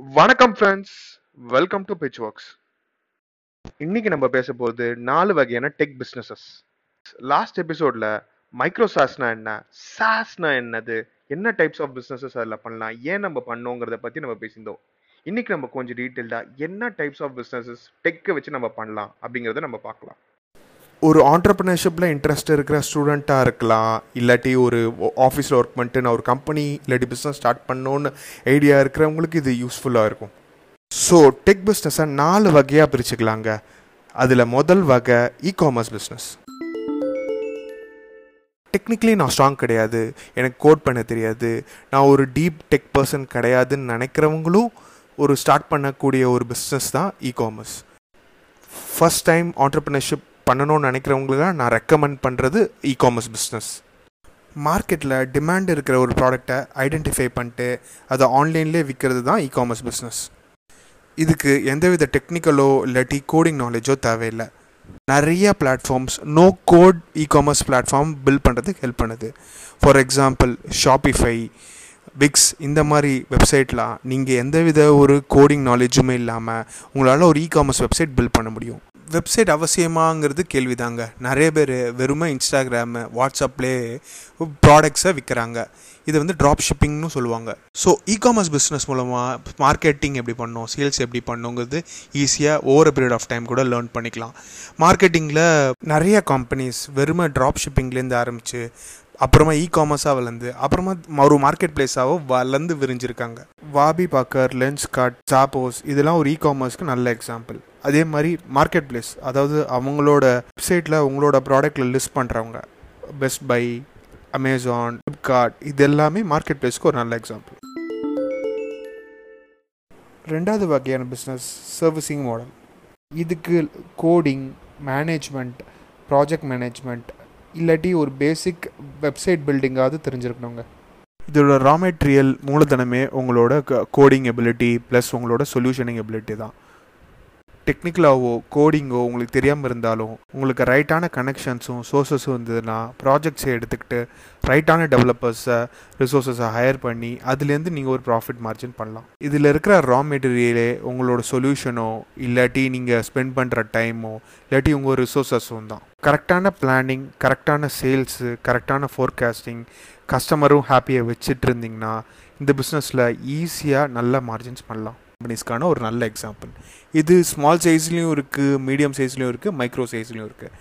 வணக்கம் friends welcome to pitch works இன்னைக்கு நம்ம பேச போகிறது நாலு வகையான டெக் பிஸ்னஸஸ் லாஸ்ட் எபிசோட்ல மைக்ரோ சாஸ்னா என்ன? சாஸ்னா என்னது? என்ன டைப்ஸ் ஆஃப் பிஸ்னஸஸ் அதில் பண்ணலாம்? ஏன் நம்ம பண்ணோங்கிறத பற்றி நம்ம பேசியிருந்தோம். இன்னைக்கு நம்ம கொஞ்சம் டீட்டெயில்டாக என்ன டைப்ஸ் ஆஃப் பிஸ்னஸஸ் டெக்கை வச்சு நம்ம பண்ணலாம் அப்படிங்கிறத நம்ம பார்க்கலாம். ஒரு ஆண்டர்ப்ரனர்ஷிப்பில் இன்ட்ரெஸ்ட் இருக்கிற ஸ்டூடெண்ட்டாக இருக்கலாம் இல்லாட்டி ஒரு ஆஃபீஸில் ஒர்க் பண்ணிட்டு நான் ஒரு கம்பெனி இல்லாட்டி பிஸ்னஸ் ஸ்டார்ட் பண்ணோன்னு ஐடியா இருக்கிறவங்களுக்கு இது யூஸ்ஃபுல்லாக இருக்கும். ஸோ டெக் பிஸ்னஸை நாலு வகையாக பிரிச்சுக்கலாங்க. அதில் முதல் வகை இ காமர்ஸ் பிஸ்னஸ் டெக்னிக்கலி நான் ஸ்ட்ராங் கிடையாது. எனக்கு கோட் பண்ண தெரியாது. நான் ஒரு டீப் டெக் பர்சன் கிடையாதுன்னு நினைக்கிறவங்களும் ஒரு ஸ்டார்ட் பண்ணக்கூடிய ஒரு பிஸ்னஸ் தான் e commerce first time entrepreneurship பண்ணணும்னு நினைக்கிறவங்களுக்கு நான் ரெக்கமெண்ட் பண்ணுறது இ காமர்ஸ் பிஸ்னஸ் மார்க்கெட்டில் டிமாண்ட் இருக்கிற ஒரு ப்ராடக்டை ஐடென்டிஃபை பண்ணிட்டு அதை ஆன்லைன்லேயே விற்கிறது தான் இ காமர்ஸ் பிஸ்னஸ் இதுக்கு எந்தவித டெக்னிக்கலோ இல்லாட்டி கோடிங் நாலேஜோ தேவையில்லை. நிறைய platforms no code e commerce platform build பண்ணுறதுக்கு ஹெல்ப் பண்ணுது. ஃபார் எக்ஸாம்பிள் ஷாப்பிஃபை விக்ஸ் இந்த மாதிரி வெப்சைட்லாம் நீங்கள் எந்தவித ஒரு கோடிங் நாலேஜுமே இல்லாமல் உங்களால் ஒரு இ காமர்ஸ் வெப்சைட் பில்ட் பண்ண முடியும். வெப்சைட் அவசியமாங்கிறது கேள்விதாங்க. நிறைய பேர் வெறுமை இன்ஸ்டாகிராமு வாட்ஸ்அப்லேயே ப்ராடக்ட்ஸை விற்கிறாங்க இது வந்து ட்ராப் ஷிப்பிங்னு சொல்லுவாங்க. ஸோ இ காமர்ஸ் பிஸ்னஸ் மூலமாக மார்க்கெட்டிங் எப்படி பண்ணணும் சேல்ஸ் எப்படி பண்ணணுங்கிறது ஈஸியாக ஓவர் பீரியட் ஆஃப் டைம் கூட லேர்ன் பண்ணிக்கலாம். மார்க்கெட்டிங்கில் நிறைய கம்பெனிஸ் வெறுமை ட்ராப் ஷிப்பிங்லேருந்து ஆரம்பித்து அப்புறமா இ காமர்ஸாக வளர்ந்து அப்புறமா ஒரு மார்க்கெட் பிளேஸாவோ வளர்ந்து விரிஞ்சிருக்காங்க. Warby Parker lens card Zappos இதெல்லாம் ஒரு இ காமர்ஸ்க்கு நல்ல எக்ஸாம்பிள் அதே மாதிரி மார்க்கெட் பிளேஸ் அதாவது அவங்களோட வெப்சைட்டில் உங்களோட ப்ராடக்ட்டில் லிஸ்ட் பண்ணுறவங்க பெஸ்ட் பை அமேசான் ஃப்ளிப்கார்ட் இது எல்லாமே மார்க்கெட் பிளேஸ்க்கு ஒரு நல்ல எக்ஸாம்பிள் ரெண்டாவது வகையான பிஸ்னஸ் சர்வீசிங் மாடல் இதுக்கு கோடிங் மேனேஜ்மெண்ட் ப்ராஜெக்ட் மேனேஜ்மெண்ட் இல்லாட்டி ஒரு பேசிக் வெப்சைட் பில்டிங்காவது தெரிஞ்சிருக்கணுங்க. இதோட ரா மெட்டீரியல் மூலதனமே உங்களோட கோடிங் எபிலிட்டி ப்ளஸ் உங்களோட சொல்யூஷனிங் எபிலிட்டி தான். டெக்னிக்கலாகவோ கோடிங்கோ உங்களுக்கு தெரியாமல் இருந்தாலும் உங்களுக்கு ரைட்டான கனெக்ஷன்ஸும் சோர்ஸஸும் இருந்ததுன்னா ப்ராஜெக்ட்ஸை எடுத்துக்கிட்டு ரைட்டான டெவலப்பர்ஸை ரிசோர்ஸஸை ஹையர் பண்ணி அதுலேருந்து நீங்கள் ஒரு ப்ராஃபிட் மார்ஜின் பண்ணலாம். இதில் இருக்கிற ரா மெட்டீரியலே உங்களோட சொல்யூஷனோ இல்லாட்டி நீங்கள் ஸ்பெண்ட் பண்ணுற டைமோ இல்லாட்டி உங்கள் ரிசோர்ஸஸும் தான். கரெக்டான பிளானிங் கரெக்டான சேல்ஸு கரெக்டான ஃபோர்காஸ்டிங் கஸ்டமரும் ஹாப்பியாக வச்சுட்டு இருந்தீங்கன்னா இந்த பிஸ்னஸில் ஈஸியாக நல்ல மார்ஜின்ஸ் பண்ணலாம். கம்பெனிஸ்க்கான ஒரு நல்ல எக்ஸாம்பிள் இது ஸ்மால் சைஸ்லேயும் இருக்குது மீடியம் சைஸ்லேயும் இருக்குது மைக்ரோ சைஸ்லேயும் இருக்குது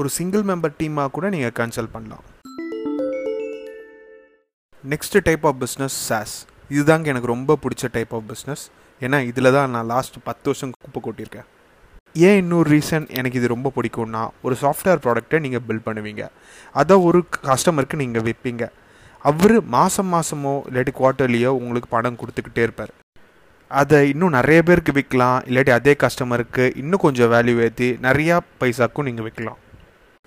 ஒரு சிங்கிள் மெம்பர் டீமாக கூட நீங்கள் கன்சல்ட் பண்ணலாம். Next type of business SaaS இதுதாங்க எனக்கு ரொம்ப பிடிச்ச டைப் ஆஃப் பிஸ்னஸ் ஏன்னா இதில் தான் நான் லாஸ்ட் பத்து வருஷம் குப்பை கொட்டியிருக்கேன். ஏன் இன்னொரு ரீசன் எனக்கு இது ரொம்ப பிடிக்கும்னா ஒரு சாஃப்ட்வேர் ப்ராடக்டை நீங்கள் பில்ட் பண்ணுவீங்க. அதை ஒரு கஸ்டமருக்கு நீங்கள் விற்பீங்க அவர் மாதம் மாதமோ இல்லாட்டி குவார்ட்டர்லியோ உங்களுக்கு பணம் கொடுத்துக்கிட்டே இருப்பார். அதை இன்னும் நிறைய பேருக்கு விற்கலாம் இல்லாட்டி அதே கஸ்டமருக்கு இன்னும் கொஞ்சம் வேல்யூ ஏற்றி நிறையா பைசாக்கும் நீங்கள் விற்கலாம்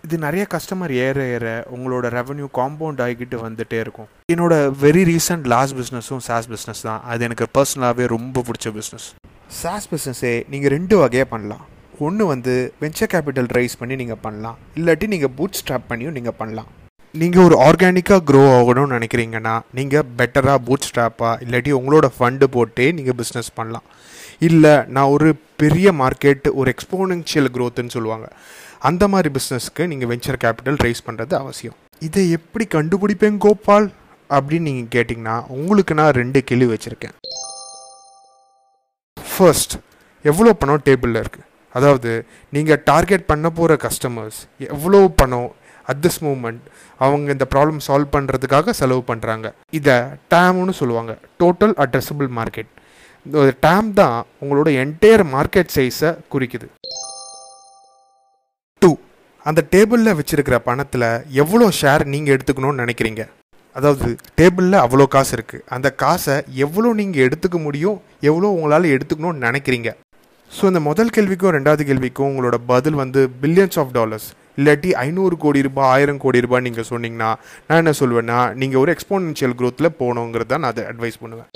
இது நிறைய கஸ்டமர் ஏற ஏற உங்களோட ரெவன்யூ காம்பவுண்ட் ஆகிக்கிட்டு வந்துகிட்டே இருக்கும். என்னோட வெரி ரீசன்ட் லாஸ்ட் பிஸ்னஸும் சாஸ் பிஸ்னஸ் தான். அது எனக்கு பர்சனலாகவே ரொம்ப பிடிச்ச பிஸ்னஸ் சாஸ் பிஸ்னஸே நீங்கள் ரெண்டு வகையாக பண்ணலாம். ஒன்று வந்து வெஞ்சர் கேபிட்டல் ரைஸ் பண்ணி நீங்கள் பண்ணலாம். இல்லாட்டி நீங்கள் பூட் ஸ்ட்ராப் பண்ணியும் நீங்கள் பண்ணலாம். நீங்கள் ஒரு ஆர்கானிக்காக க்ரோ ஆகணும்னு நினைக்கிறீங்கன்னா நீங்கள் பெட்டராக பூட் ஸ்ட்ராப்பாக இல்லாட்டி உங்களோட ஃபண்டு போட்டே நீங்கள் பிஸ்னஸ் பண்ணலாம். இல்லை நான் ஒரு பெரிய மார்க்கெட் ஒரு எக்ஸ்போனென்ஷியல் க்ரோத்துன்னு சொல்லுவாங்க. அந்த மாதிரி பிஸ்னஸ்க்கு நீங்கள் வெஞ்சர் கேபிட்டல் ரைஸ் பண்ணுறது அவசியம். இதை எப்படி கண்டுபிடிப்பேன் கோபால்? அப்படின்னு நீங்கள் கேட்டிங்கன்னா உங்களுக்கு நான் ரெண்டு கேள்வி வச்சுருக்கேன். ஃபர்ஸ்ட் எவ்வளோ பணம் டேபிளில் இருக்குது அதாவது நீங்கள் டார்கெட் பண்ண போகிற கஸ்டமர்ஸ் எவ்வளோ பணம் அட் திஸ் மூமெண்ட் அவங்க இந்த ப்ராப்ளம் சால்வ் பண்ணுறதுக்காக செலவு பண்ணுறாங்க இதை டேம்னு சொல்லுவாங்க. டோட்டல் அட்ரஸபிள் மார்க்கெட் இந்த டேம் தான் உங்களோட என்டையர் மார்க்கெட் சைஸை குறிக்குது. டூ அந்த டேபிளில் வச்சுருக்கிற பணத்தில் எவ்வளோ ஷேர் நீங்கள் எடுத்துக்கணும்னு நினைக்கிறீங்க? அதாவது டேபிளில் அவ்வளோ காசு இருக்குது அந்த காசை எவ்வளோ நீங்கள் எடுத்துக்க முடியும்? எவ்வளோ உங்களால் எடுத்துக்கணும்னு நினைக்கிறீங்க? ஸோ இந்த முதல் கேள்விக்கும் ரெண்டாவது கேள்விக்கும் உங்களோட பதில் வந்து பில்லியன்ஸ் ஆஃப் டாலர்ஸ் இல்லாட்டி ஐநூறு கோடி ரூபாய் ஆயிரம் கோடி ரூபாய் நீங்கள் சொன்னீங்கன்னா நான் என்ன சொல்வேன்னா நீங்கள் ஒரு எக்ஸ்போனன்ஷியல் க்ரோத்தில் போகணுங்கிறது தான் நான் அதை அட்வைஸ் பண்ணுவேன்.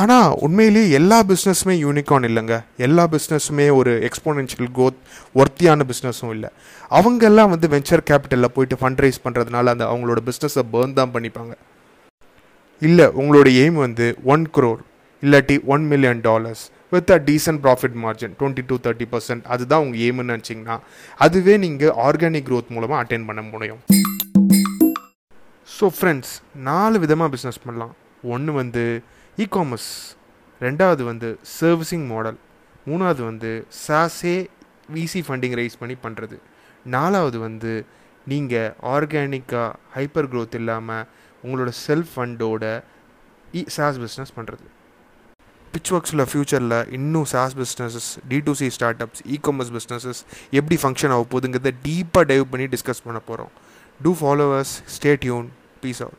ஆனால் உண்மையிலேயே எல்லா பிஸ்னஸுமே யூனிகான் இல்லைங்க. எல்லா பிஸ்னஸுமே ஒரு எக்ஸ்போனென்ஷியல் க்ரோத் ஒர்த்தியான பிஸ்னஸும் இல்லை. அவங்கெல்லாம் வந்து வெஞ்சர் கேபிட்டலில் போயிட்டு ஃபண்ட் ரைஸ் பண்ணுறதுனால அந்த அவங்களோட பிஸ்னஸை பேர்ன் தான் பண்ணிப்பாங்க. இல்லை உங்களோட எய்ம் வந்து ஒன் க்ரோர் இல்லாட்டி one million dollars with a decent profit margin twenty to thirty percent அதுதான் உங்கள் எய்ம்னு நினச்சிங்கன்னா அதுவே நீங்கள் ஆர்கானிக் க்ரோத் மூலமாக அட்டைன் பண்ண முடியும். ஸோ ஃப்ரெண்ட்ஸ் நாலு விதமாக பிஸ்னஸ் பண்ணலாம். ஒன்று வந்து இ காமர்ஸ் ரெண்டாவது வந்து சர்வீசிங் மாடல் மூணாவது வந்து சாஸே விசி ஃபண்டிங் ரைஸ் பண்ணி பண்ணுறது நாலாவது வந்து நீங்கள் ஆர்கானிக்காக ஹைப்பர் க்ரோத் இல்லாமல் உங்களோட செல்ஃப் ஃபண்டோட இ சாஸ் பிஸ்னஸ் பண்ணுறது பிச் ஒர்க்ஸில் ஃப்யூச்சரில் இன்னும் SaaS businesses D to C start ups e commerce businesses எப்படி ஃபங்க்ஷன் ஆக போகுதுங்கிறத டீப்பாக டைவ் பண்ணி டிஸ்கஸ் பண்ண போகிறோம் two followers stay tuned peace out